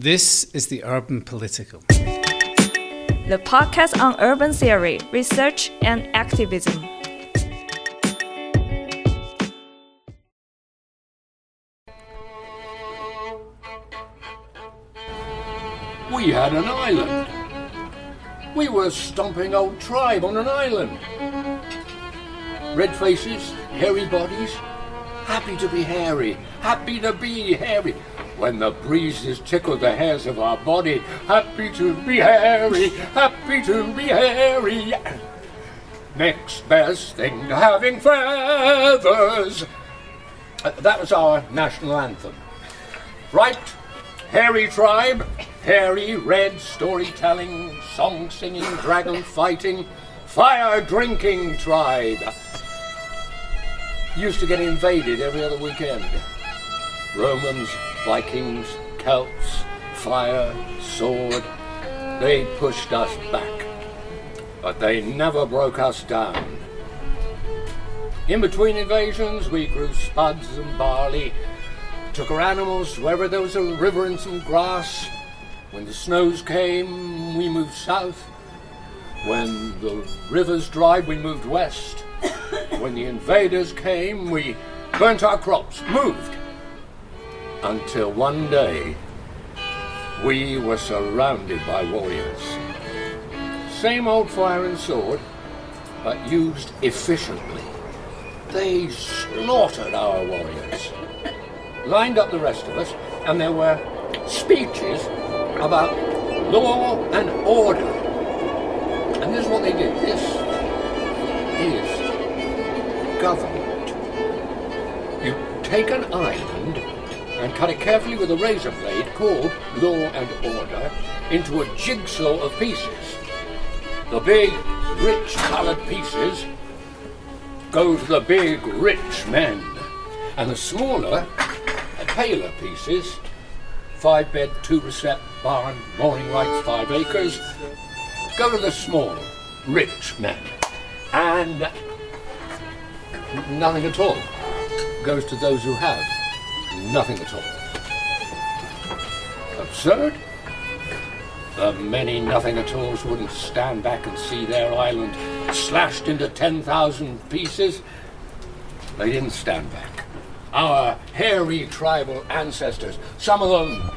This is the Urban Political. the podcast on urban theory, research, and activism. We had an island. We were a stomping old tribe on an island. Red faces, hairy bodies, happy to be hairy, happy to be hairy. When the breezes tickle the hairs of our body, happy to be hairy, happy to be hairy. Next best thing to having feathers. That was our national anthem. Right, hairy tribe, hairy red storytelling, song singing, dragon fighting, fire drinking tribe. Used to get invaded every other weekend. Romans, Vikings, Celts, fire, sword, they pushed us back. But they never broke us down. In between invasions, we grew spuds and barley, took our animals wherever there was a river and some grass. When the snows came, we moved south. When the rivers dried, we moved west. when the invaders came, we burnt our crops, moved. Until one day, we were surrounded by warriors. Same old fire and sword, but used efficiently. They slaughtered our warriors lined up the rest of us, and there were speeches about law and order. And this is what they did. This is government. You take an island and cut it carefully with a razor blade called law and order into a jigsaw of pieces. The big, rich coloured pieces go to the big, rich men. And the smaller, paler pieces, five bed, two recept barn, mooring rights, five acres, go to the small, rich men. And nothing at all goes to those who have nothing at all. Absurd? The many nothing at alls wouldn't stand back and see their island slashed into 10,000 pieces. They didn't stand back our hairy tribal ancestors. Some of them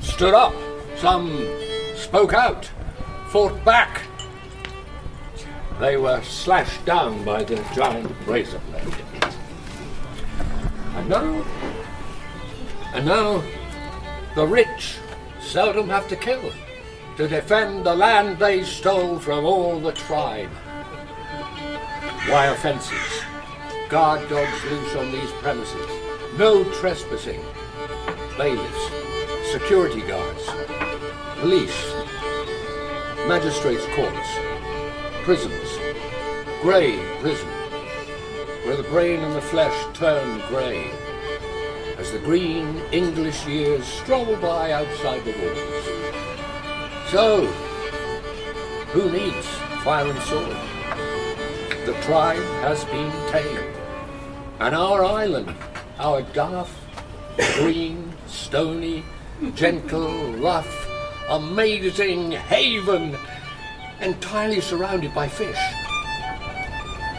stood up, some spoke out, fought back. They were slashed down by the giant razor blade. And now, and now, the rich seldom have to kill to defend the land they stole from all the tribe. Wire fences, guard dogs loose on these premises. No trespassing. Bailiffs, security guards, police, magistrates' courts, prisons, grey prison, where the brain and the flesh turn grey as the green English years stroll by outside the walls. So, who needs fire and sword? The tribe has been tamed, and our island, our daft, green, stony, gentle, rough, amazing haven, entirely surrounded by fish,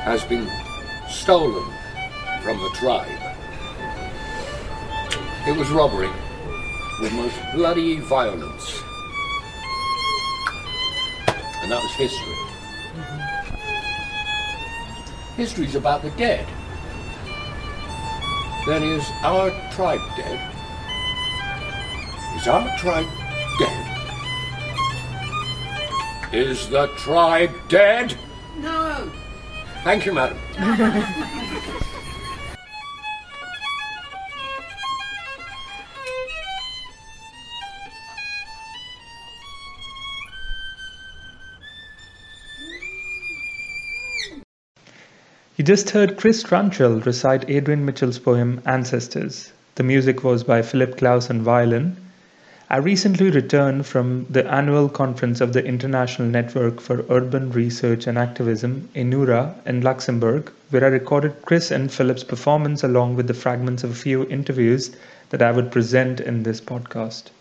has been stolen from the tribe. It was robbery with most bloody violence. And that was history. History's about the dead. Then is our tribe dead? Is our tribe dead? Is the tribe dead? No. Thank you, madam. You just heard Chris Tranchell recite Adrian Mitchell's poem Ancestors. The music was by Philip Klaus on violin. I recently returned from the annual conference of the International Network for Urban Research and Activism, INURA, in Luxembourg, where I recorded Chris and Philip's performance along with the fragments of a few interviews that I would present in this podcast.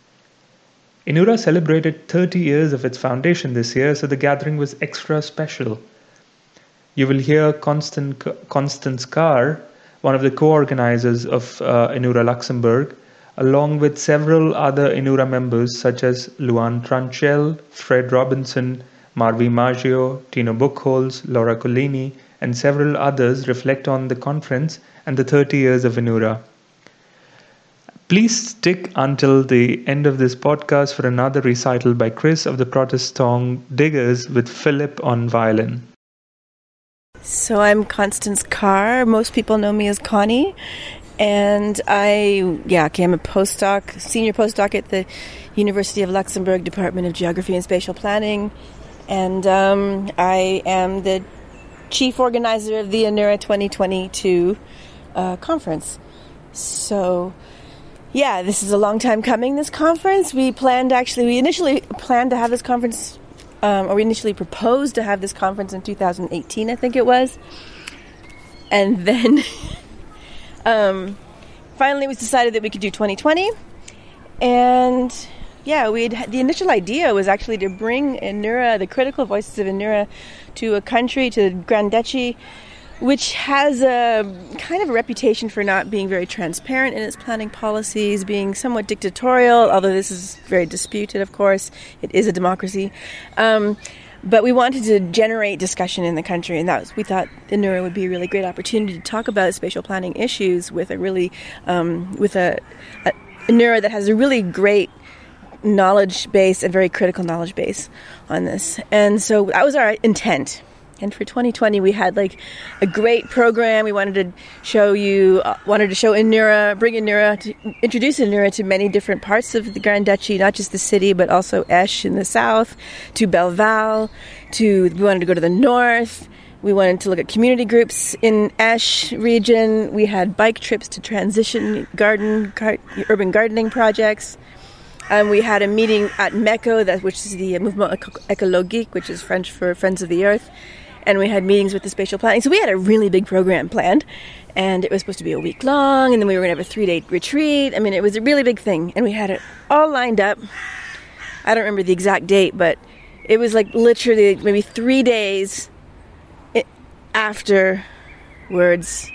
Inura celebrated 30 years of its foundation this year, so the gathering was extra special. You will hear Constant, Constance Carr, one of the co organizers of uh, Inura Luxembourg, along with several other Inura members such as Luan Tranchell, Fred Robinson, Marvi Maggio, Tino Buchholz, Laura Collini, and several others reflect on the conference and the 30 years of Inura. Please stick until the end of this podcast for another recital by Chris of the Protestant Diggers with Philip on violin. So I'm Constance Carr. Most people know me as Connie. And I, yeah, I'm a postdoc, senior postdoc at the University of Luxembourg Department of Geography and Spatial Planning. And um, I am the chief organizer of the Inura 2022 uh, conference. So, yeah, this is a long time coming, this conference. We planned actually, we initially planned to have this conference um, or we initially proposed to have this conference in 2018, I think it was. And then um, finally it was decided that we could do 2020. And yeah, we the initial idea was actually to bring Inura, the critical voices of Inura, to a country, to the Grand Duchy, which has a kind of a reputation for not being very transparent in its planning policies, being somewhat dictatorial, although this is very disputed, of course. It is a democracy. Um, but we wanted to generate discussion in the country, and that was, we thought Inura would be a really great opportunity to talk about spatial planning issues with a really, um, with a, a that has a really great knowledge base, a very critical knowledge base on this. And so that was our intent and for 2020, we had like a great program. We wanted to show you, uh, wanted to show Inura, bring Inura, to introduce Inura to many different parts of the Grand Duchy, not just the city, but also Esch in the south, to Belval, to, we wanted to go to the north. We wanted to look at community groups in Esch region. We had bike trips to transition garden, urban gardening projects. Um, we had a meeting at MECO, that, which is the Mouvement Écologique, which is French for Friends of the Earth and we had meetings with the spatial planning. So we had a really big program planned, and it was supposed to be a week long, and then we were going to have a three day retreat. I mean, it was a really big thing, and we had it all lined up. I don't remember the exact date, but it was like literally maybe three days afterwards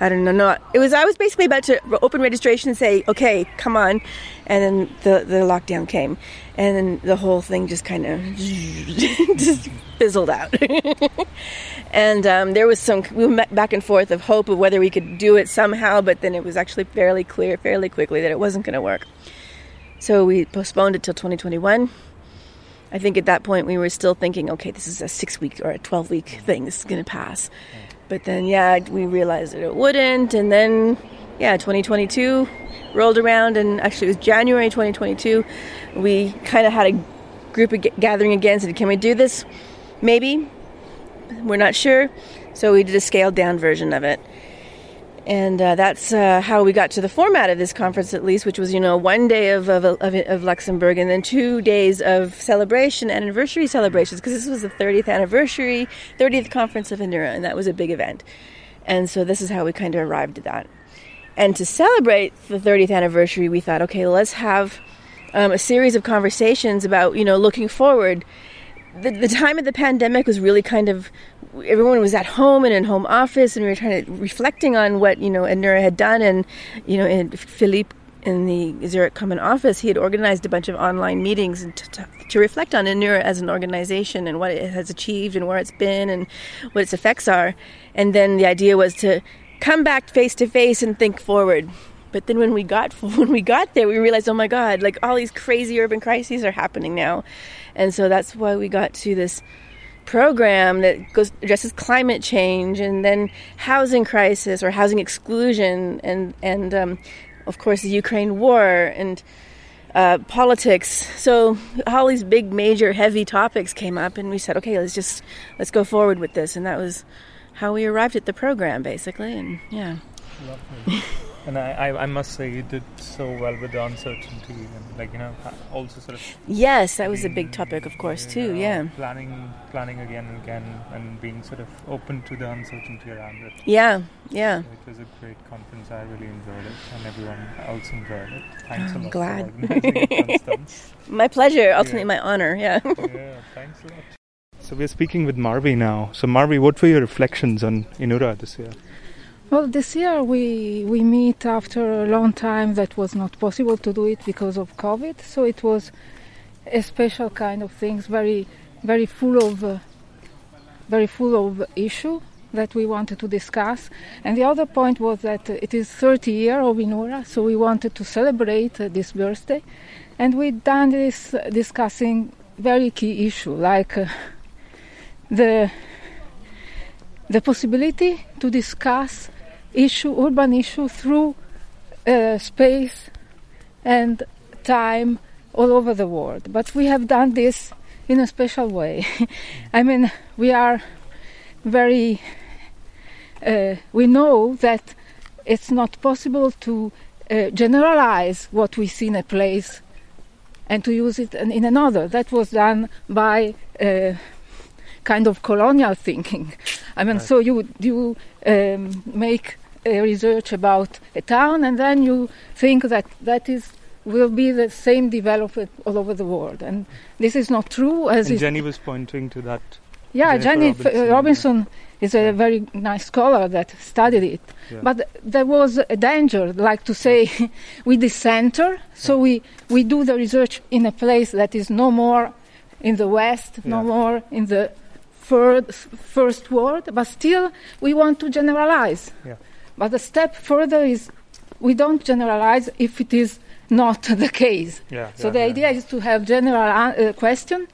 I don't know. No, it was. I was basically about to open registration and say, "Okay, come on," and then the the lockdown came, and then the whole thing just kind of just fizzled out. and um, there was some we met back and forth of hope of whether we could do it somehow, but then it was actually fairly clear, fairly quickly, that it wasn't going to work. So we postponed it till 2021. I think at that point we were still thinking, okay, this is a six week or a 12 week thing. This is going to pass. But then, yeah, we realized that it wouldn't. And then, yeah, 2022 rolled around, and actually, it was January 2022. We kind of had a group gathering again, and said, Can we do this? Maybe. We're not sure. So we did a scaled down version of it and uh, that's uh, how we got to the format of this conference at least which was you know one day of, of, of, of luxembourg and then two days of celebration anniversary celebrations because this was the 30th anniversary 30th conference of Inura and that was a big event. And so this is how we kind of arrived at that. And to celebrate the 30th anniversary we thought okay let's have um, a series of conversations about you know looking forward the, the time of the pandemic was really kind of everyone was at home and in home office and we were trying to reflecting on what you know Inura had done and you know and Philippe in the Zurich Common Office he had organized a bunch of online meetings to, to, to reflect on Inura as an organization and what it has achieved and where it's been and what its effects are. And then the idea was to come back face to face and think forward but then when we got when we got there, we realized, oh my God, like all these crazy urban crises are happening now, and so that's why we got to this program that goes addresses climate change and then housing crisis or housing exclusion and and um, of course the Ukraine war and uh, politics. So all these big, major, heavy topics came up, and we said, okay, let's just let's go forward with this, and that was how we arrived at the program, basically. And yeah. And I, I, I, must say, you did so well with the uncertainty and, like, you know, also sort of. Yes, that was a big topic, of course, too. Know, yeah. Planning, planning again and again, and being sort of open to the uncertainty around it. Yeah, yeah. So it was a great conference. I really enjoyed it, and everyone else enjoyed it. Thanks I'm a lot. Glad. my pleasure. Ultimately, yeah. my honor. Yeah. yeah. Thanks a lot. So we're speaking with Marvi now. So Marvi, what were your reflections on Inura this year? Well, this year we we meet after a long time that was not possible to do it because of COVID. So it was a special kind of things, very very full of uh, very full of issue that we wanted to discuss. And the other point was that it is 30 year of Inura, so we wanted to celebrate uh, this birthday, and we done this uh, discussing very key issue like uh, the the possibility to discuss issue, urban issue through uh, space and time all over the world. But we have done this in a special way. I mean, we are very, uh, we know that it's not possible to uh, generalize what we see in a place and to use it in another. That was done by uh, kind of colonial thinking. I mean, right. so you you um, make Uh, research about a town, and then you think that that is will be the same development all over the world, and this is not true. As and Jenny was pointing to that. Yeah, Jenny Robinson, Robinson is a yeah. very nice scholar that studied it. Yeah. But there was a danger, like to say, we decenter, so we, we do the research in a place that is no more in the West, no more in the third, first world, but still we want to generalize. But the step further is we don't generalize if it is not the case. Yeah, so yeah, the yeah, idea is to have general uh, question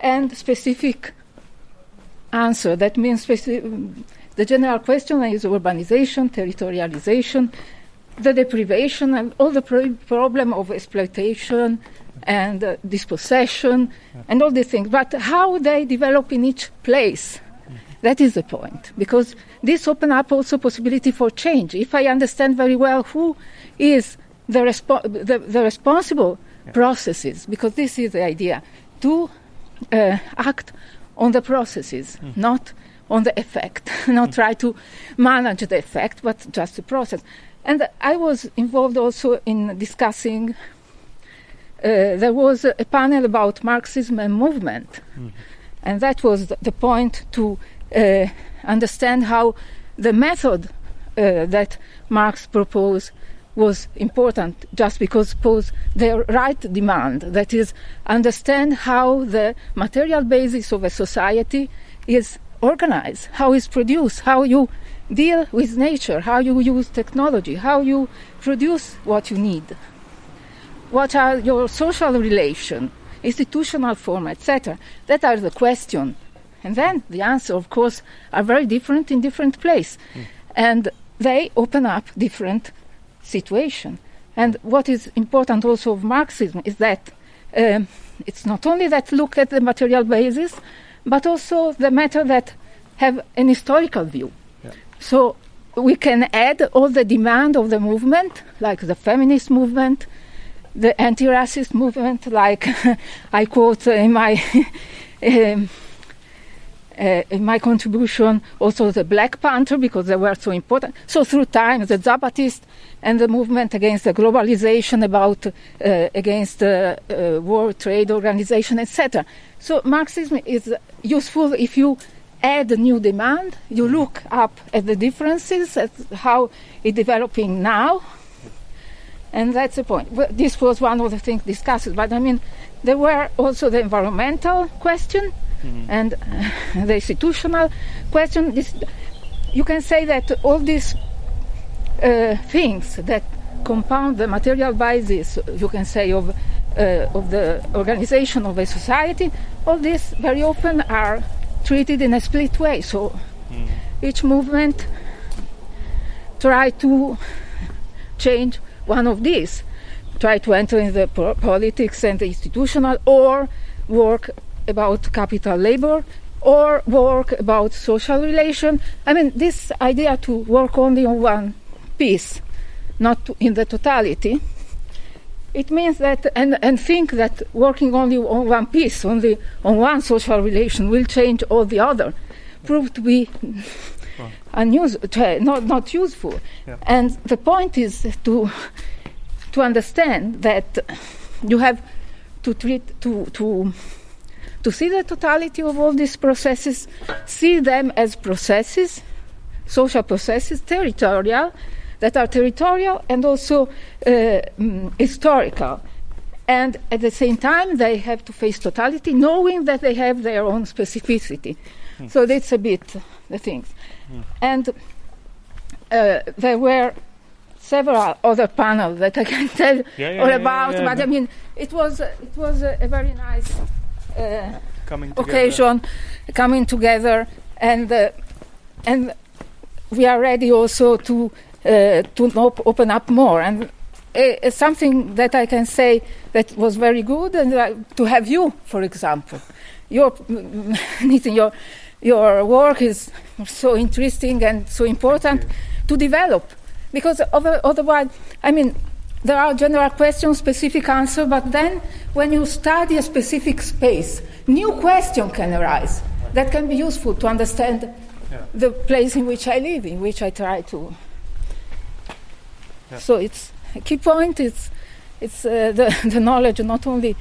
and specific answer. That means speci- the general question is urbanization, territorialization, the deprivation, and all the pro- problem of exploitation and uh, dispossession and all these things. But how they develop in each place that is the point, because this opens up also possibility for change. If I understand very well who is the, respo- the, the responsible yeah. processes, because this is the idea, to uh, act on the processes, mm. not on the effect, not mm. try to manage the effect, but just the process. And I was involved also in discussing. Uh, there was a panel about Marxism and movement, mm. and that was the, point to understand how the method uh, that Marx proposed was important just because pose the right demand. That is understand how the material basis of a society is organized how it's produced how you deal with nature how you use technology how you produce what you need. What are your social relation institutional form etc that are the questions and then the answer, of course, are very different in different places. Mm. And they open up different situation. And what is important also of Marxism is that um, it's not only that look at the material basis, but also the matter that have an historical view. Yeah. So we can add all the demand of the movement, like the feminist movement, the anti-racist movement, like I quote in my um, uh, in my contribution also the Black Panther because they were so important. So through time, the Zapatist and the movement against the globalization, about uh, against the uh, World Trade Organization, etc. So Marxism is useful if you add new demand, you look up at the differences, at how it's developing now, and that's the point. Well, this was one of the things discussed, but I mean, there were also the environmental question Mm-hmm. And uh, the institutional question, this, you can say that all these uh, things that compound the material basis, you can say, of, uh, of the organization of a society, all these very often are treated in a split way. So mm. each movement try to change one of these, try to enter in the po- politics and the institutional, or work about capital labor or work about social relation. I mean, this idea to work only on one piece not to, in the totality, it means that, and, and think that working only on one piece, only on one social relation, will change all the other, prove to be unuse, uh, not, not useful. Yeah. And the point is to, to understand that you have to treat, to, to, to see the totality of all these processes, see them as processes, social processes, territorial, that are territorial and also uh, um, historical. And at the same time, they have to face totality, knowing that they have their own specificity. Mm. So that's a bit the things. Mm. And uh, there were several other panels that I can tell yeah, yeah, all about, yeah, but I mean, it was it was a, a very nice uh, coming occasion, coming together, and uh, and we are ready also to uh, to op- open up more. And uh, something that I can say that was very good, and uh, to have you, for example, your your your work is so interesting and so important to develop, because otherwise, I mean, there are general questions, specific answer, but then when you study a specific space, new question can arise that can be useful to understand yeah. the place in which I live, in which I try to so it's a key point. It's it's uh, the the knowledge not only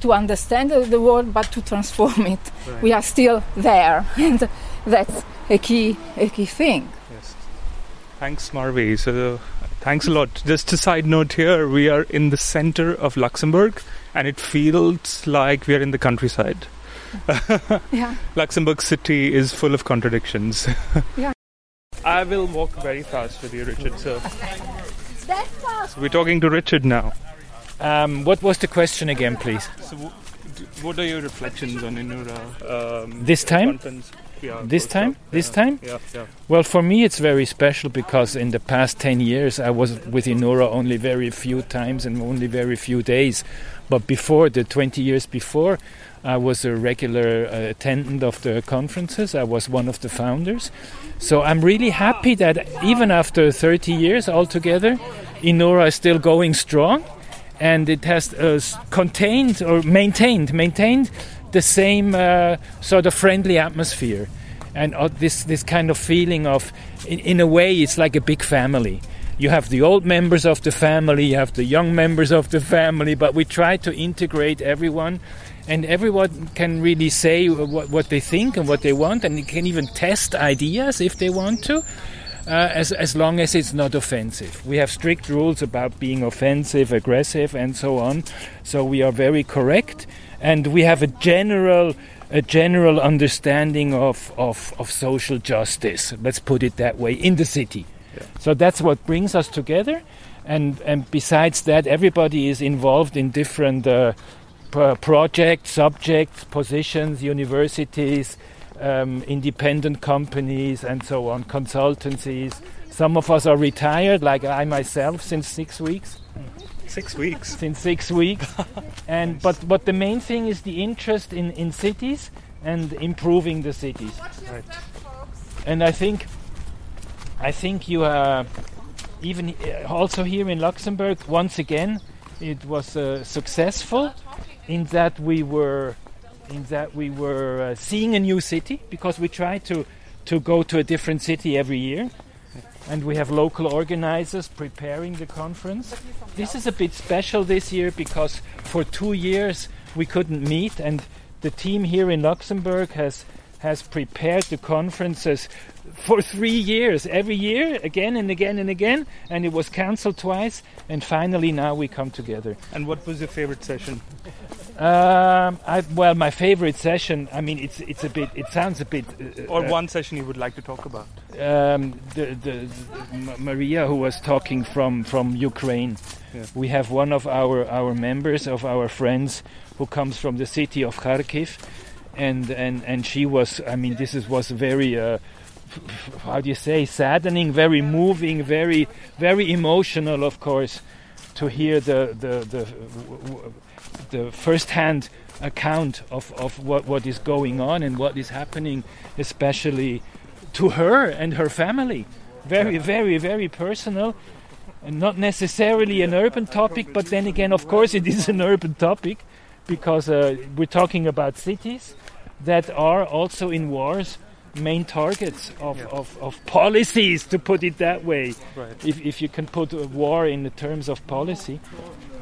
to understand the world but to transform it. Right. We are still there, and that's a key a key thing. Yes. Thanks, Marvi. So thanks a lot. Just a side note here: we are in the center of Luxembourg, and it feels like we are in the countryside. yeah. Luxembourg City is full of contradictions. yeah. I will walk very fast with you, Richard. So. So we're talking to Richard now. Um, what was the question again, please? So, what are your reflections on Inura? Um, this time? Yeah, this time? Yeah, this time? Yeah, yeah. Well, for me, it's very special because in the past 10 years, I was with Inura only very few times and only very few days. But before, the 20 years before, I was a regular uh, attendant of the conferences. I was one of the founders. So I'm really happy that even after 30 years altogether, Inura is still going strong and it has uh, contained or maintained maintained the same uh, sort of friendly atmosphere and uh, this this kind of feeling of in, in, a way it's like a big family you have the old members of the family you have the young members of the family but we try to integrate everyone and everyone can really say what, what they think and what they want, and can even test ideas if they want to. Uh, as, as long as it's not offensive. We have strict rules about being offensive, aggressive, and so on. So we are very correct, and we have a general a general understanding of, of, of social justice. Let's put it that way in the city. Yeah. So that's what brings us together, and and besides that, everybody is involved in different. Uh, projects, subjects, positions, universities, um, independent companies, and so on, consultancies. Some of us are retired, like I myself, since six weeks. Six weeks. Since six weeks, and nice. but but the main thing is the interest in in cities and improving the cities. Right. And I think, I think you are even uh, also here in Luxembourg once again. It was uh, successful in that we were in that we were uh, seeing a new city because we try to to go to a different city every year and we have local organizers preparing the conference this is a bit special this year because for 2 years we couldn't meet and the team here in Luxembourg has has prepared the conferences for three years, every year, again and again and again, and it was cancelled twice, and finally now we come together. And what was your favorite session? Um, I, well, my favorite session. I mean, it's it's a bit. It sounds a bit. Uh, or uh, one session you would like to talk about. Um, the, the, the Maria, who was talking from from Ukraine. Yeah. We have one of our our members of our friends who comes from the city of Kharkiv, and and and she was. I mean, this is was very. Uh, how do you say saddening very moving very very emotional of course to hear the the the, the first-hand account of, of what, what is going on and what is happening especially to her and her family very very very personal and not necessarily an urban topic, but then again, of course, it is an urban topic because uh, we're talking about cities that are also in wars main targets of, yeah. of, of, policies, to put it that way, right. if, if you can put a war in the terms of policy.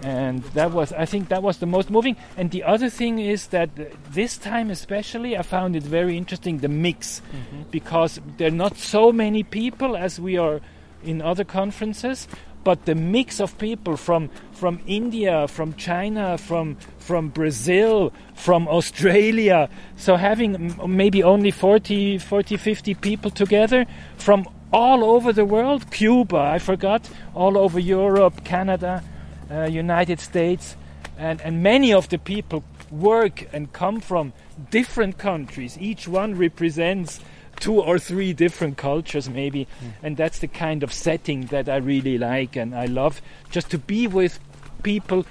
And that was, I think, that was the most moving. And the other thing is that this time, especially, I found it very interesting the mix, mm-hmm. because there are not so many people as we are in other conferences, but the mix of people from from India, from China, from from Brazil, from Australia. So having maybe only 40, 40, 50 people together from all over the world, Cuba, I forgot, all over Europe, Canada, United States, and, and many of the people work and come from different countries. Each one represents two or three different cultures maybe mm. and that's the kind of setting that I really like and I love just to be with people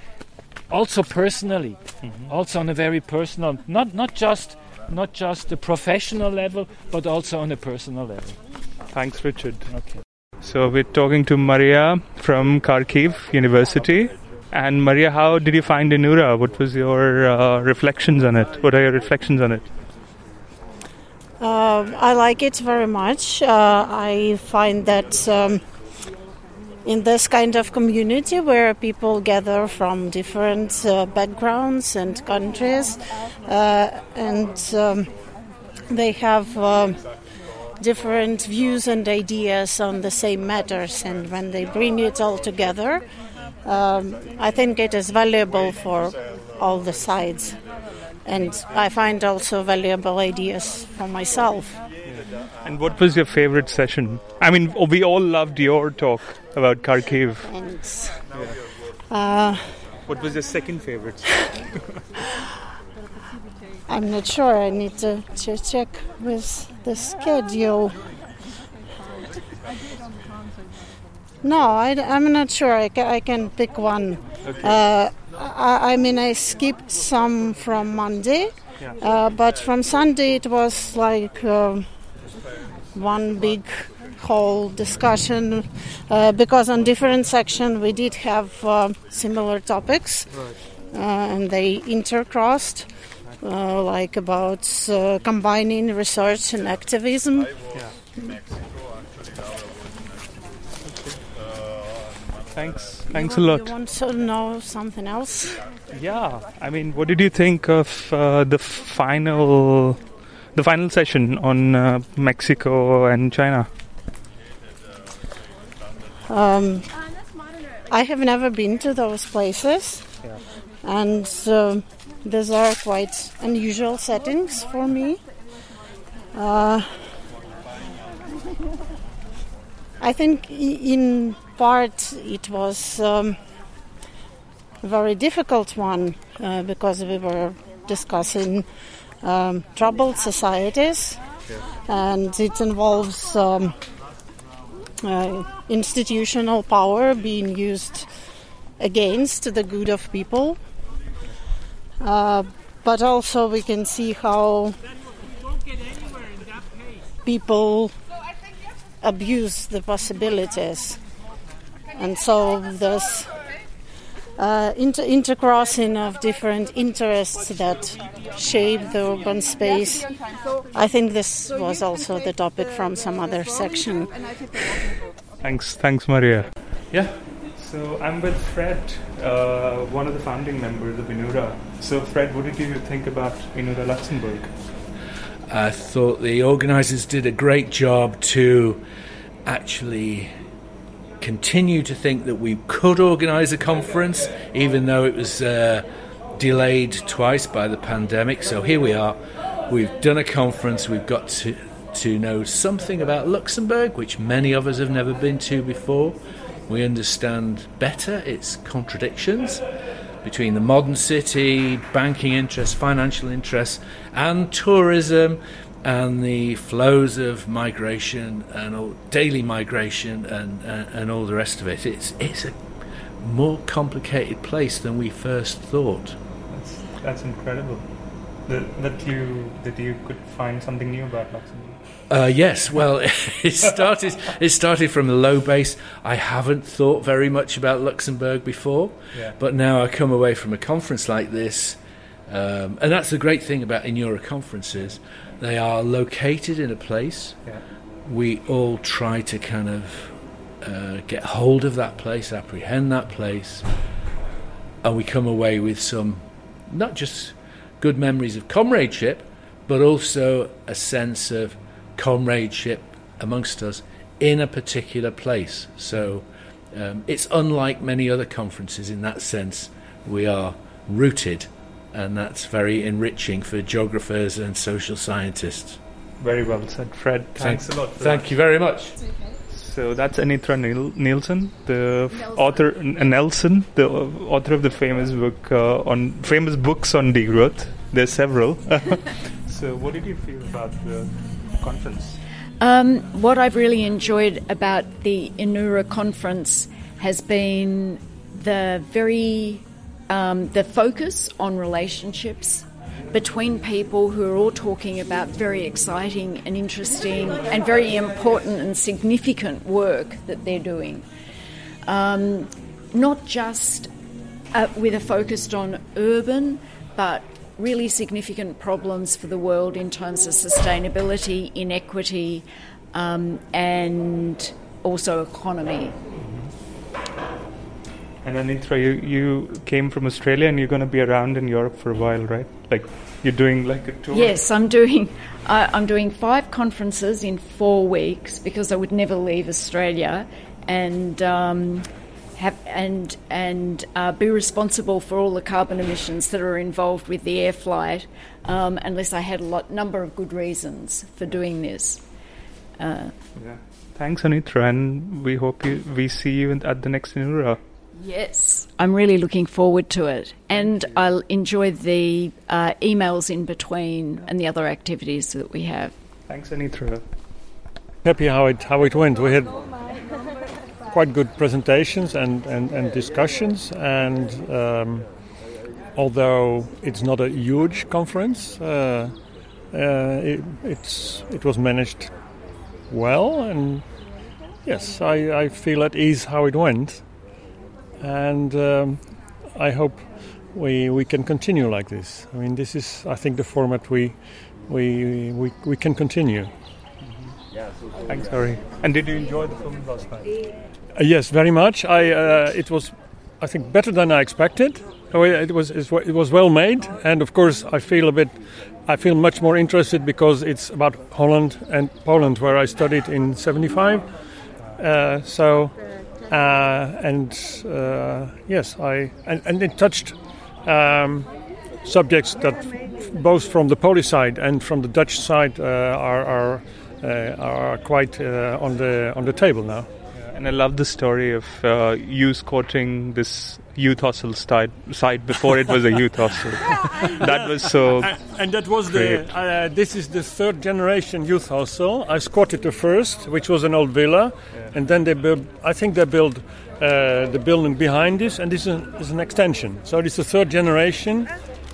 also personally mm-hmm. also on a very personal not not just not just the professional level but also on a personal level thanks richard okay so we're talking to maria from kharkiv university. And maria how did you find inura? What was your uh, reflections on it? What are your reflections on it? Uh, I like it very much. Uh, I find that um, in this kind of community where people gather from different uh, backgrounds and countries, uh, and um, they have uh, different views and ideas on the same matters, and when they bring it all together, um, I think it is valuable for all the sides and I find also valuable ideas for myself. And what was your favorite session? I mean, we all loved your talk about Kharkiv. Thanks. Uh, what was your second favorite? I'm not sure. I need to, to check with the schedule. No, I, am not sure. I, ca- I can pick one. Okay. Uh, I, I, mean, I skipped some from Monday, yeah. uh, but from Sunday it was like uh, one big whole discussion uh, because on different sections we did have uh, similar topics right. Uh, and they intercrossed. Uh, like about combining research and activism. Yeah. Thanks. Thanks you, a lot. You want to know something else? Yeah. I mean, what did you think of uh, the final, the final session on uh, Mexico and China? Um, I have never been to those places, yeah. and uh, these are quite unusual settings for me. Uh, I think in part it was um, a very difficult one uh, because we were discussing um, troubled societies and it involves um, uh, institutional power being used against the good of people. Uh, but also, we can see how people abuse the possibilities and so there's uh, inter- intercrossing of different interests that shape the urban space. I think this was also the topic from some other section. Thanks, thanks, Maria. Yeah. So I'm with Fred, uh, one of the founding members of Inura. So Fred, what did you think about Inura Luxembourg? I thought the organisers did a great job to actually continue to think that we could organise a conference, even though it was uh, delayed twice by the pandemic. So here we are. We've done a conference. We've got to to know something about Luxembourg, which many of us have never been to before. We understand better its contradictions between the modern city, banking interests, financial interests, and tourism, and the flows of migration and all, daily migration and, and, and all the rest of it. It's it's a more complicated place than we first thought. That's, that's incredible. that, that you that you could find something new about Luxembourg? Uh, yes, well, it started. It started from a low base. I haven't thought very much about Luxembourg before, Yeah. but now I come away from a conference like this, um, and that's the great thing about Inura conferences. They are located in a place. Yeah. We all try to kind of uh, get hold of that place, apprehend that place, and we come away with some, not just good memories of comradeship, but also a sense of comradeship amongst us in a particular place. So um, it's unlike many other conferences in that sense. We are rooted, and that's very enriching for geographers and social scientists. Very well said, Fred. Thanks a lot. For Thank you very much. So that's Anitra Niel- Nielsen, the f- author N- Nelson, the uh, author of the famous book uh, on famous books on degrowth. There's several. so, what did you feel about the conference? Um, what I've really enjoyed about the Inura conference has been the very um, the focus on relationships between people who are all talking about very exciting and interesting and very important and significant work that they're doing. Um, not just uh, with a focus on urban, but really significant problems for the world in terms of sustainability, inequity, um, and also economy. And Anitra, you, you came from Australia and you're going to be around in Europe for a while, right? Like you're doing like a tour. Yes, I'm doing. I I'm doing five conferences in four weeks because I would never leave Australia, and um, have and and uh, be responsible for all the carbon emissions that are involved with the air flight, um, unless I had a lot number of good reasons for doing this. Uh, Yeah. Thanks, Anitra, and we hope you, we see you in- at the next Inura. Yes, I'm really looking forward to it, and I'll enjoy the uh, emails in between and the other activities that we have. Thanks, Anitra. happy how it how it went. We had quite good presentations and and, and discussions, and um, although it's not a huge conference, uh, uh, it, it's it was managed well, and yes, I, I feel at ease how it went, and um, I hope we we can continue like this. I mean, this is I think the format we we we, we can continue. Thanks, Harry. And did you enjoy the film last night? Uh, yes, very much. I uh, it was, I think, better than I expected. Oh, It was it was- well made, and of course, I feel a bit, I feel much more interested because it's about Holland and Poland, where I studied in '75. Uh, so, uh, and uh, yes, I and, and it touched um, subjects that both from the Polish side and from the Dutch side uh, are are are quite on the on the table now. And I love the story of uh, you squatting this youth hostel site, site before it was a youth hostel. that was so. and, and that was great. the uh, this is the third generation youth hostel. I squatted the first, which was an old villa, and then they built. I think they built uh, the building behind this, and this is, is an extension. So it's the third generation,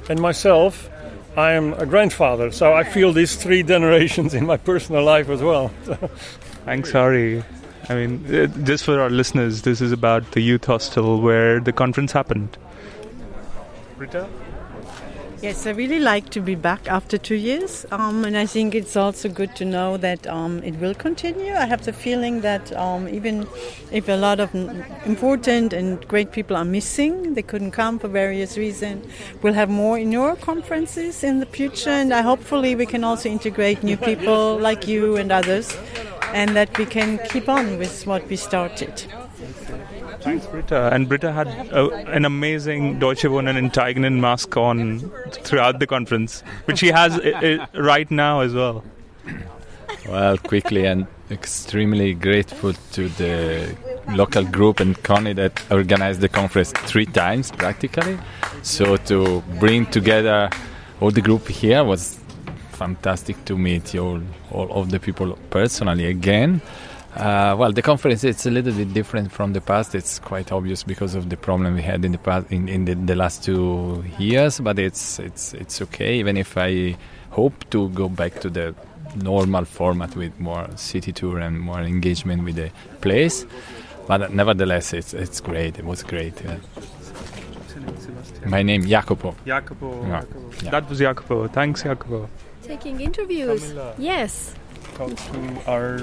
and myself. I am a grandfather, so I feel these three generations in my personal life as well. Thanks, Hari. I mean, uh, just for our listeners, this is about the youth hostel where the conference happened. Rita? Yes, I really like to be back after two years, um, and I think it's also good to know that um, it will continue. I have the feeling that um, even if a lot of important and great people are missing, they couldn't come for various reasons, we'll have more Inura conferences in the future, and I hopefully we can also integrate new people like you and others, and that we can keep on with what we started. Thanks, Britta. And Britta had a, an amazing Deutsche Wohnen enteignen mask on throughout the conference, which she has right now as well. Well, quickly and extremely grateful to the local group and Connie that organized the conference three times practically. So to bring together all the group here was fantastic to meet all, all of the people personally again. Uh, well, the conference it's a little bit different from the past. It's quite obvious because of the problem we had in the past in, in the, the last two years. But it's it's it's okay. Even if I hope to go back to the normal format with more city tour and more engagement with the place. But nevertheless, it's it's great. It was great. Yeah. My name Jacopo. Jacopo. Yeah. Jacopo. Yeah. That was Jacopo. Thanks, Jacopo. Taking interviews. Camilla. Yes. Talk to our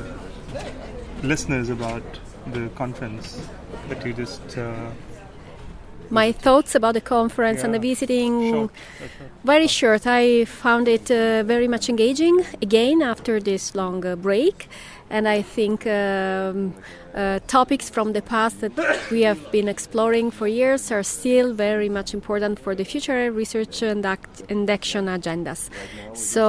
listeners about the conference that you just. Uh, my thoughts about the conference yeah. and the visiting short. very short i found it uh, very much engaging again after this long uh, break and i think um, uh, topics from the past that we have been exploring for years are still very much important for the future research and, act- and action agendas. So,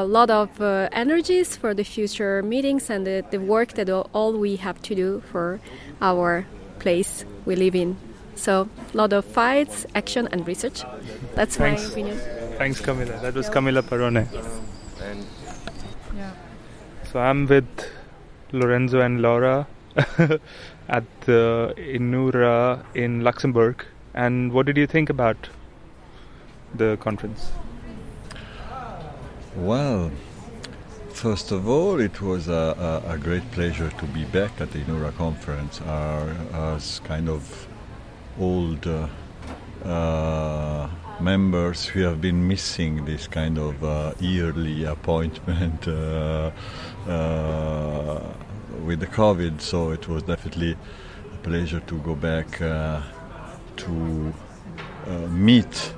a lot of uh, energies for the future meetings and the, the work that all we have to do for our place we live in. So, a lot of fights, action, and research. That's Thanks. my opinion. Thanks, Camilla. That was Camilla Parone. And Yeah. So I'm with Lorenzo and Laura at the Inura in Luxembourg. And what did you think about the conference? Well, first of all, it was a, a, a great pleasure to be back at the Inura conference. Our, as kind of old uh, uh, members who have been missing this kind of uh, yearly appointment uh, uh, with the COVID, so it was definitely a pleasure to go back uh, to uh, meet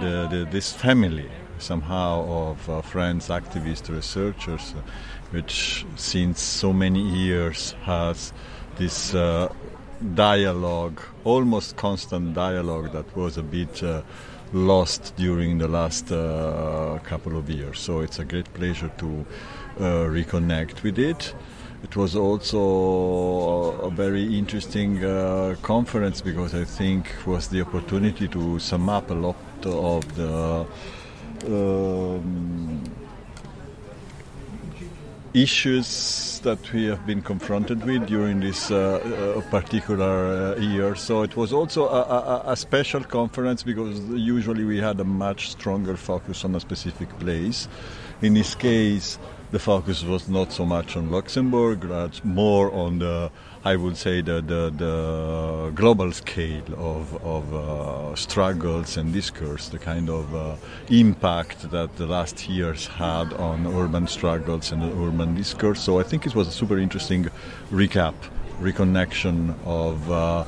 the, the, this family somehow of uh, friends, activists, researchers, which since so many years has this uh, dialogue, almost constant dialogue that was a bit uh, lost during the last uh, couple of years. So it's a great pleasure to uh, reconnect with it. It was also a very interesting uh, conference because I think was the opportunity to sum up a lot of the um, issues that we have been confronted with during this uh, uh, particular uh, year. So it was also a, a, a special conference because usually we had a much stronger focus on a specific place. In this case, the focus was not so much on Luxembourg, but more on the, I would say, the, the, the global scale of, of uh, struggles and discourse, the kind of uh, impact that the last years had on urban struggles and urban discourse. So I think it was a super interesting recap, reconnection of uh,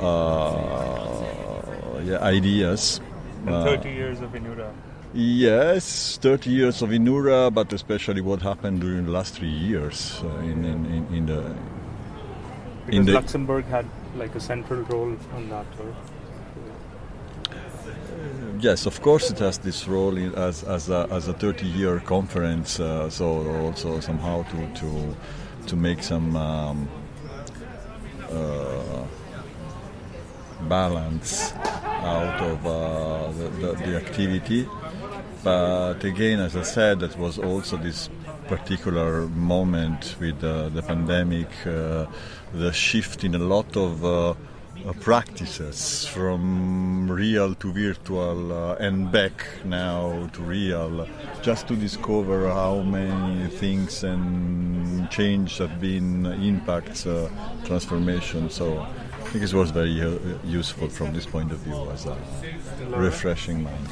uh yeah, ideas. And Uh, 30 years of Inura. Yes, 30 years of Inura, but especially what happened during the last three years uh, in, in, in, in the Because in the Luxembourg had like a central role on that, or yes, of course, it has this role in, as as a, as a 30-year conference. Uh, so also somehow to to to make some um, uh, balance out of uh, the, the, the activity. But again, as I said, that was also this particular moment with uh, the pandemic, uh, the shift in a lot of uh, uh, practices from real to virtual uh, and back now to real, just to discover how many things and change have been impacts, uh, transformation. So I think it was very useful from this point of view as a refreshing mind.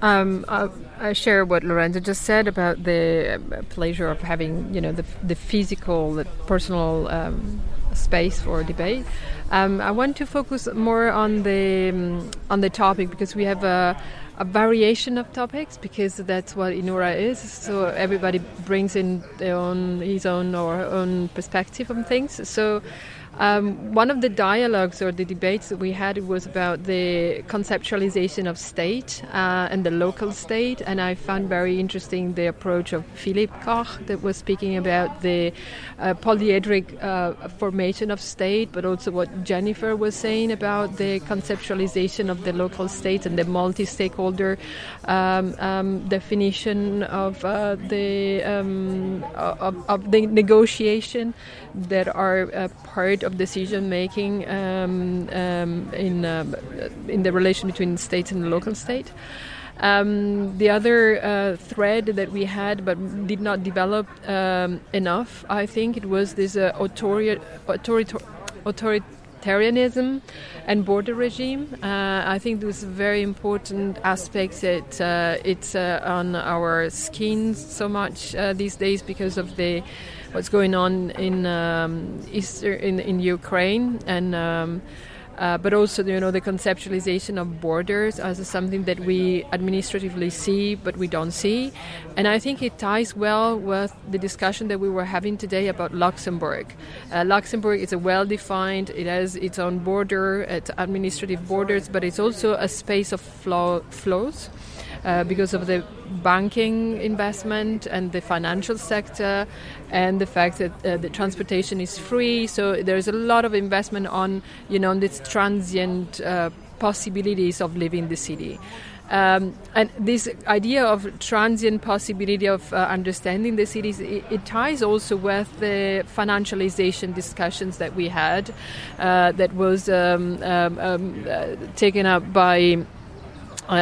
Um, I, I share what Lorenzo just said about the uh, pleasure of having, you know, the, the physical, the personal um, space for debate. Um, I want to focus more on the um, on the topic because we have a, a variation of topics because that's what Inura is. So everybody brings in their own his own or her own perspective on things. So Um, one of the dialogues or the debates that we had was about the conceptualization of state uh, and the local state, and I found very interesting the approach of Philippe Koch that was speaking about the uh, polyedric uh, formation of state, but also what Jennifer was saying about the conceptualization of the local state and the multi-stakeholder um, um, definition of uh, the um, of, of, the negotiation that are part of decision making um, um, in uh, in the relation between state and the local state. Um, the other uh, thread that we had but did not develop um, enough, I think, it was this uh, authori- authori- authoritarianism and border regime. Uh, I think those very important aspects that uh, it's uh, on our skin so much uh, these days because of the what's going on in um, Easter in, in Ukraine and. Um, uh, but also, you know, the conceptualization of borders as something that we administratively see but we don't see, and I think it ties well with the discussion that we were having today about Luxembourg. Uh, Luxembourg is a well-defined; it has its own border, its administrative borders, but it's also a space of flow, flows uh, because of the banking investment and the financial sector and the fact that uh, the transportation is free. So there's a lot of investment on, you know, these transient uh, possibilities of living the city. Um, and this idea of transient possibility of uh, understanding the cities, it, it, ties also with the financialization discussions that we had, uh, that was um, um, um uh, taken up by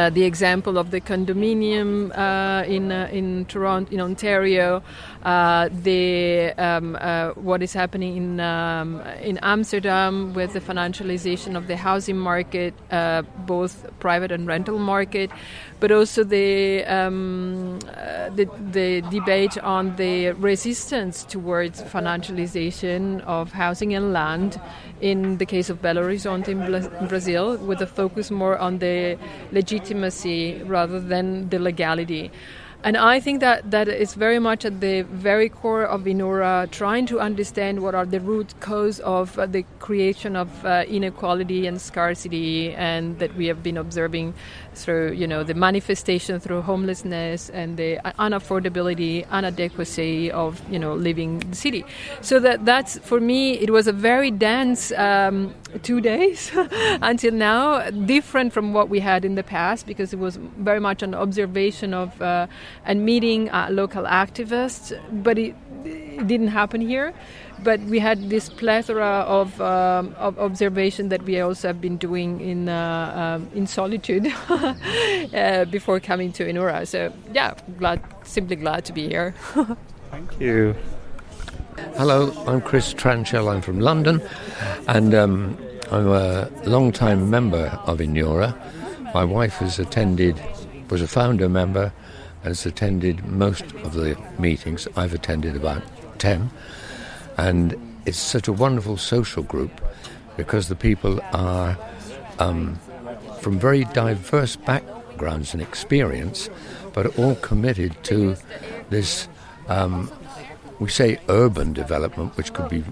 the example of the condominium uh, in uh, in Toronto, in Ontario, uh, the um, uh, what is happening in um, in Amsterdam with the financialization of the housing market, uh, both private and rental market, but also the, um, the the debate on the resistance towards financialization of housing and land in the case of Belo Horizonte in Brazil, with a focus more on the legitimacy rather than the legality. And I think that that is very much at the very core of Inura, trying to understand what are the root cause of uh, the creation of uh, inequality and scarcity, and that we have been observing through you know the manifestation through homelessness and the unaffordability, inadequacy of you know living in the city. So that that's for me it was a very dense um, two days until now, different from what we had in the past because it was very much an observation of uh, and meeting uh, local activists, but it, it didn't happen here but we had this plethora of, um, of observation that we also have been doing in uh, um, in solitude uh, before coming to Inura. So yeah, glad, simply glad to be here. Thank you. Hello, I'm Chris Tranchell. I'm from London, and um, I'm a long-time member of Inura. My wife has attended, was a founder member, and has attended most of the meetings. I've attended about ten and it's such a wonderful social group because the people are um, from very diverse backgrounds and experience, but all committed to this. Um, we say urban development, which could be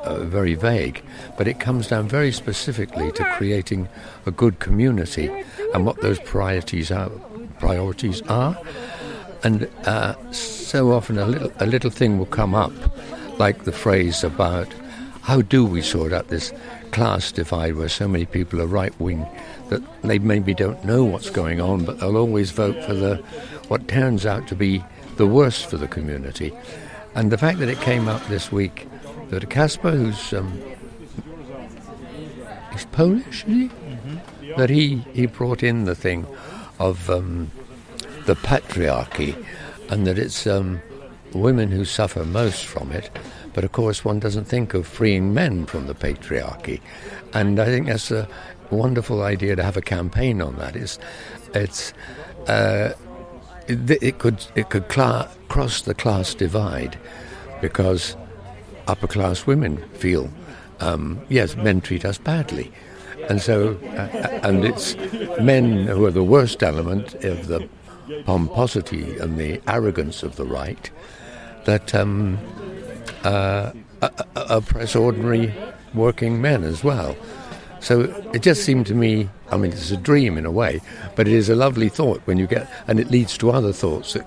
uh, very vague, but it comes down very specifically to creating a good community and what those priorities are. Priorities are, and uh, so often a little a little thing will come up like the phrase about how do we sort out this class divide where so many people are right wing that they maybe don't know what's going on, but they'll always vote for the what turns out to be the worst for the community. And the fact that it came up this week that Casper, who's um, he's Polish, he? Mm-hmm. that he he brought in the thing of um, the patriarchy, and that it's um, women who suffer most from it. But of course, one doesn't think of freeing men from the patriarchy. And I think that's a wonderful idea to have a campaign on that. It's, it's, uh, it, it, could, it could cross the class divide because upper class women feel, um, yes, men treat us badly. And so, uh, and it's men who are the worst element of the pomposity and the arrogance of the right that um, uh, oppress ordinary working men as well. So it just seemed to me, I mean, it's a dream in a way, but it is a lovely thought when you get, and it leads to other thoughts that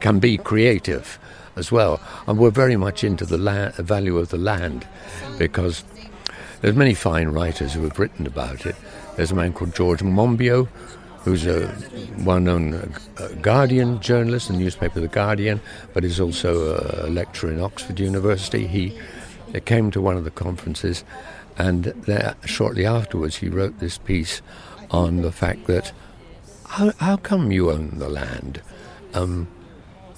can be creative as well. And we're very much into the la- value of the land because there's many fine writers who have written about it. There's a man called George Monbiot, who's a well-known uh, Guardian journalist the newspaper The Guardian, but is also a lecturer in Oxford University. He came to one of the conferences, and there, shortly afterwards, he wrote this piece on the fact that how, how come you own the land? Um,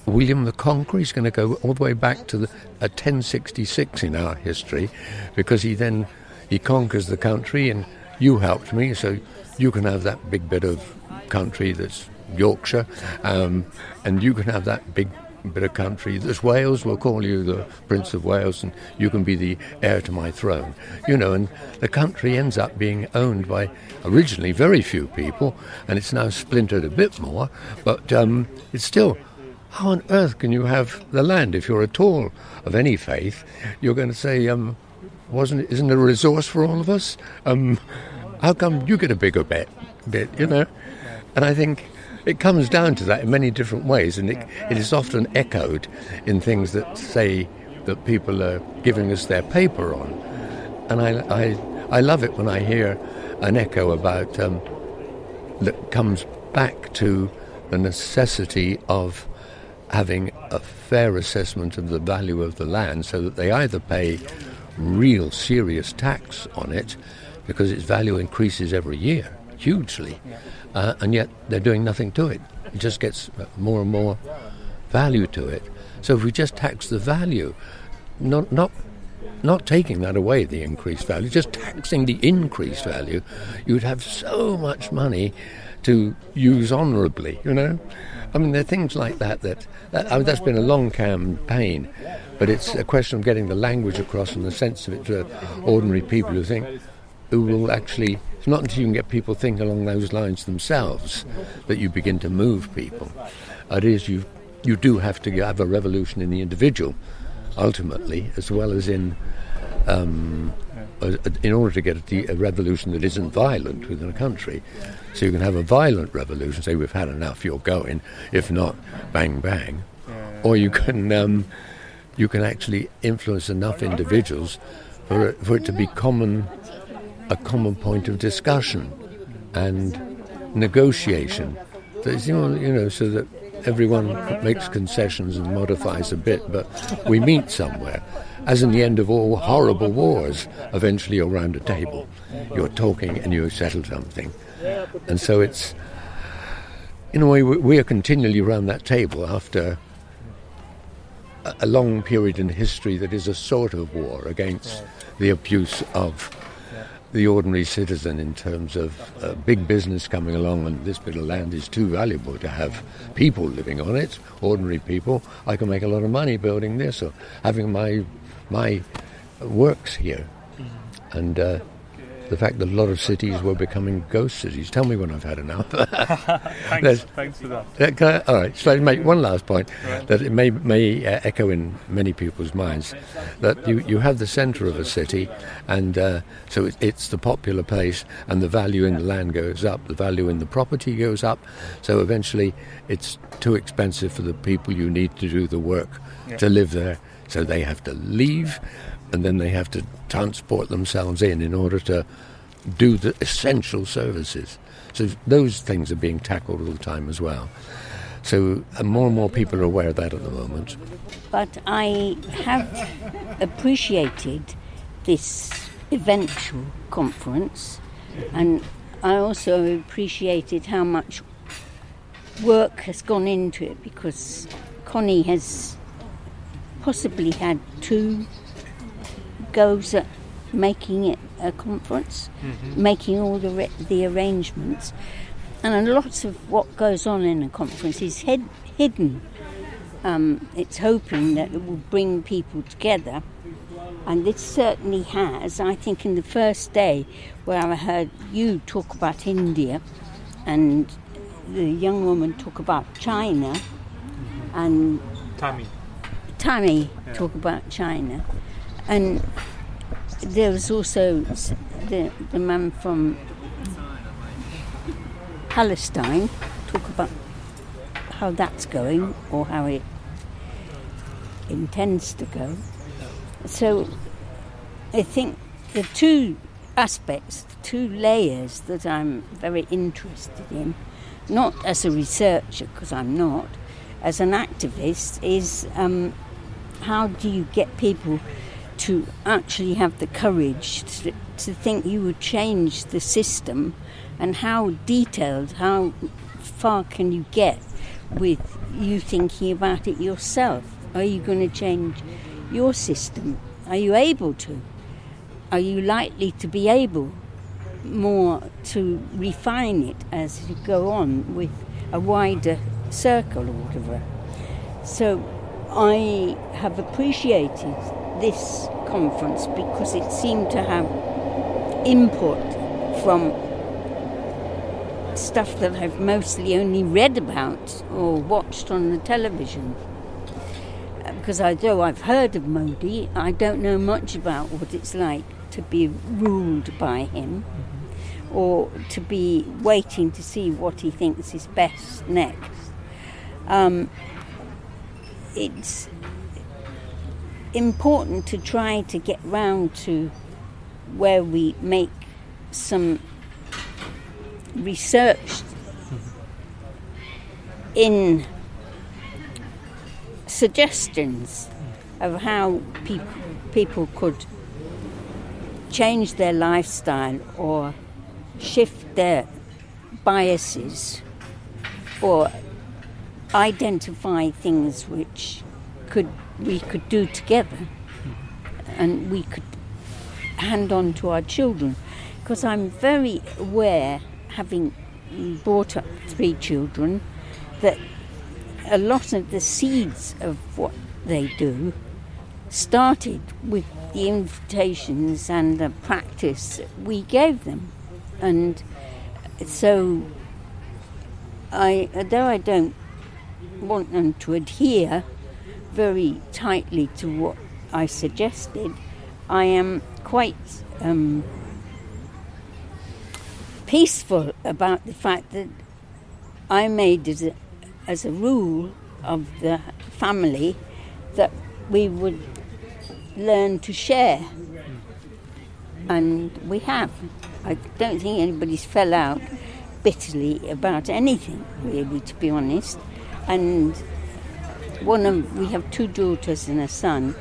William the Conqueror is going to go all the way back to the, uh, 1066 in our history, because he then he conquers the country, and you helped me, so you can have that big bit of country that's Yorkshire, um, and you can have that big bit of country that's Wales. We'll call you the Prince of Wales, and you can be the heir to my throne. You know, and the country ends up being owned by originally very few people, and it's now splintered a bit more, but um, it's still how on earth can you have the land if you're at all of any faith? You're going to say, um, wasn't isn't it a resource for all of us? Um, how come you get a bigger bit, bit, you know? And I think it comes down to that in many different ways, and it, it is often echoed in things that say that people are giving us their paper on. And I, I, I love it when I hear an echo about um, that comes back to the necessity of having a fair assessment of the value of the land so that they either pay real serious tax on it because its value increases every year hugely, uh, and yet they're doing nothing to it. It just gets more and more value to it. So if we just tax the value, not not not taking that away, the increased value, just taxing the increased value, you'd have so much money to use honourably, you know. I mean, there are things like that that, that I mean, that's been a long campaign, but it's a question of getting the language across and the sense of it to ordinary people who think, who will actually. It's not until you can get people thinking along those lines themselves that you begin to move people. It is you. You do have to have a revolution in the individual, ultimately, as well as in. Um, in order to get a, a, revolution that isn't violent within a country. So you can have a violent revolution, say we've had enough, you're going. If not, bang bang. Or you can um, you can actually influence enough individuals for it, for it to be common a common point of discussion and negotiation. You know, so that everyone makes concessions and modifies a bit, but we meet somewhere. As in the end of all horrible wars, eventually you're round a table, you're talking and you settle something. And so it's, in a way, we are continually around that table after a long period in history that is a sort of war against the abuse of the ordinary citizen in terms of uh, big business coming along and this bit of land is too valuable to have people living on it, ordinary people. I can make a lot of money building this or having my my works here. Mm-hmm. And uh, the fact that a lot of cities were becoming ghost cities. Tell me when I've had enough. thanks, thanks for that. I, all right, so I make one last point right. that it may, may uh, echo in many people's minds that you, you have the centre of a city, and uh, so it, it's the popular place, and the value in the land goes up, the value in the property goes up, so eventually it's too expensive for the people you need to do the work yeah. to live there, so they have to leave and then they have to transport themselves in in order to do the essential services. So those things are being tackled all the time as well. So uh, more and more people are aware of that at the moment. But I have appreciated this eventual conference, and I also appreciated how much work has gone into it because Connie has possibly had two goes at making it a conference, mm-hmm. making all the re- the arrangements, and a lot of what goes on in a conference is hid- hidden. Um, it's hoping that it will bring people together, and this certainly has. I think in the first day where I heard you talk about India, and the young woman talk about China, mm-hmm. and Tammy. Tammy yeah. talk about China and there was also the, the man from Palestine talk about how that's going or how it intends to go. So I think the two aspects, the two layers that I'm very interested in, not as a researcher, because I'm not, as an activist, is um, how do you get people to actually have the courage to, to think you would change the system and how detailed, how far can you get with you thinking about it yourself? Are you going to change your system? Are you able to? Are you likely to be able more to refine it as you go on with a wider circle or whatever? So I have appreciated this conference because it seemed to have input from stuff that I've mostly only read about or watched on the television. Because although I've heard of Modi, I don't know much about what it's like to be ruled by him or to be waiting to see what he thinks is best next. Um, it's important to try to get round to where we make some research in suggestions of how people people could change their lifestyle or shift their biases or identify things which could we could do together. And we could hand on to our children. Because I'm very aware having brought up three children that a lot of the seeds of what they do started with the invitations and the practice that we gave them. And so I although I don't want them to adhere very tightly to what I suggested, I am quite um, peaceful about the fact that I made as a, as a rule of the family that we would learn to share. And we have. I don't think anybody's fell out bitterly about anything, really, to be honest. And one of we have two daughters and a son,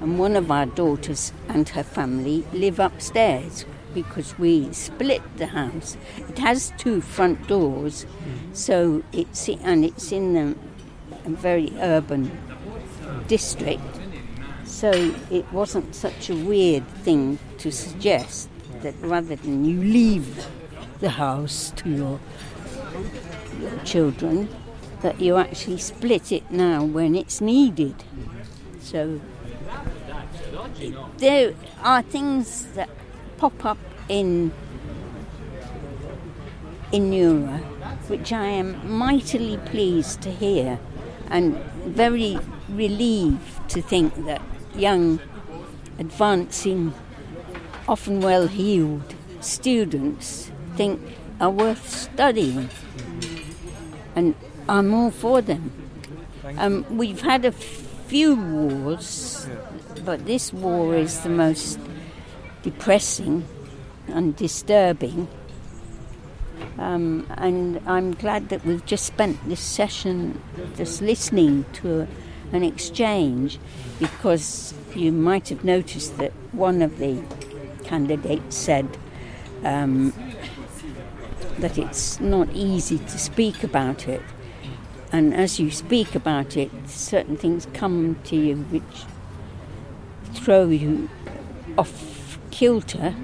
and one of our daughters and her family live upstairs because we split the house. It has two front doors, so it's and it's in a, a very urban district. So it wasn't such a weird thing to suggest that rather than you leave the house to your, your children, that you actually split it now when it's needed. So there are things that pop up in in which I am mightily pleased to hear and very relieved to think that young, advancing, often well heeled students think are worth studying. And I'm all for them. Um, we've had a few wars, but this war is the most depressing and disturbing. Um, and I'm glad that we've just spent this session just listening to an exchange because you might have noticed that one of the candidates said um, that it's not easy to speak about it. And as you speak about it, certain things come to you which throw you off kilter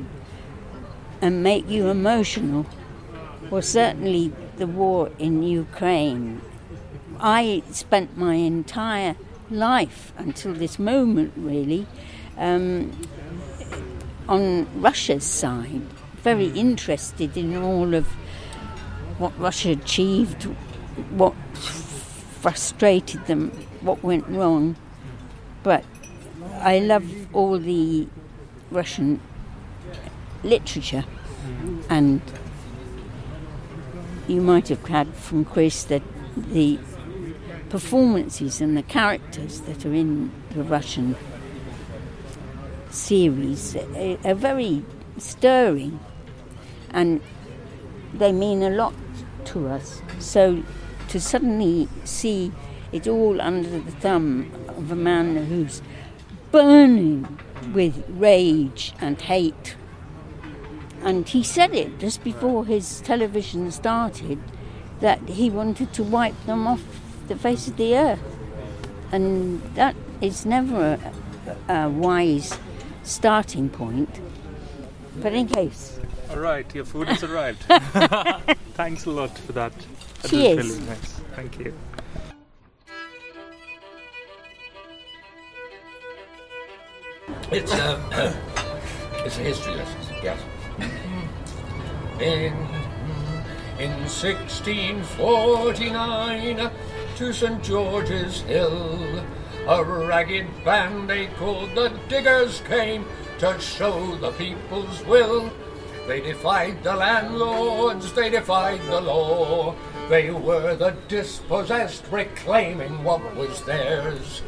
and make you emotional. Well, certainly the war in Ukraine. I spent my entire life until this moment, really, um, on Russia's side, very interested in all of what Russia achieved, what frustrated them, what went wrong. But I love all the Russian literature. And you might have had from Chris that the performances and the characters that are in the Russian series are, very stirring and they mean a lot to us. So to suddenly see it all under the thumb of a man who's burning with rage and hate. And he said it just before his television started that he wanted to wipe them off the face of the earth. And that is never a, a wise starting point. But in case. All right, your food has arrived. Thanks a lot for that. That Cheers. was really nice. Thank you. It's a, uh, it's a history lesson, yes. In, in 1649, to St. George's Hill, a ragged band they called the Diggers came to show the people's will. They defied the landlords, they defied the law. They were the dispossessed, reclaiming what was theirs.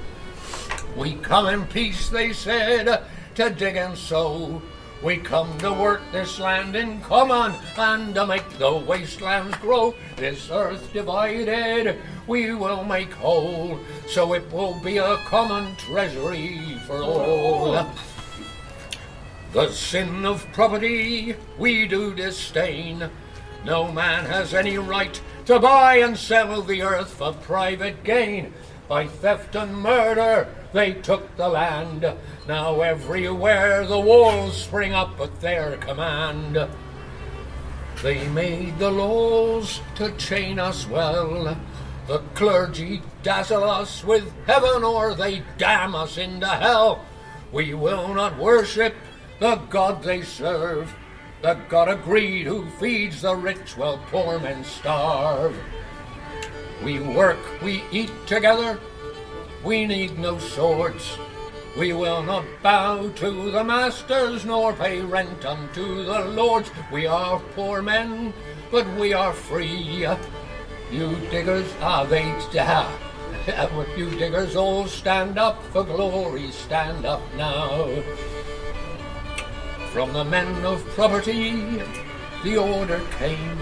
We come in peace, they said, to dig and sow. We come to work this land in common and to make the wastelands grow. This earth divided we will make whole, so it will be a common treasury for all. The sin of property we do disdain. No man has any right to buy and sell the earth for private gain. By theft and murder they took the land. Now everywhere the walls spring up at their command. They made the laws to chain us well. The clergy dazzle us with heaven or they damn us into hell. We will not worship the God they serve, the God of greed who feeds the rich while poor men starve. We work, we eat together, we need no swords. We will not bow to the masters nor pay rent unto the lords. We are poor men, but we are free. You diggers, ah, they, ah, you diggers all stand up for glory, stand up now. From the men of property, the order came.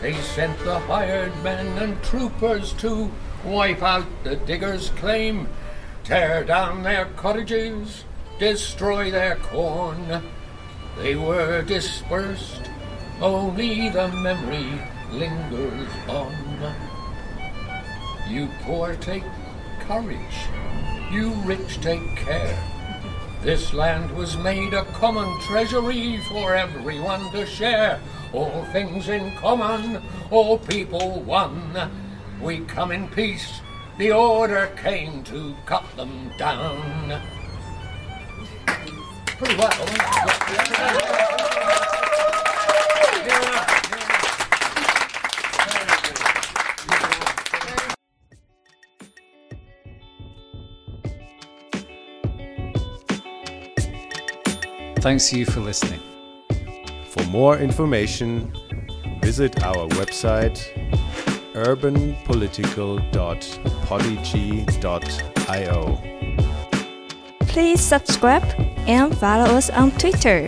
They sent the hired men and troopers to wipe out the diggers' claim, tear down their cottages, destroy their corn. They were dispersed, only the memory lingers on. You poor take courage, you rich take care. This land was made a common treasury for everyone to share. All things in common, all people one. We come in peace, the order came to cut them down. Pretty well. Thanks to you for listening. For more information, visit our website urbanpolitical.podigee.io. Please subscribe and follow us on Twitter.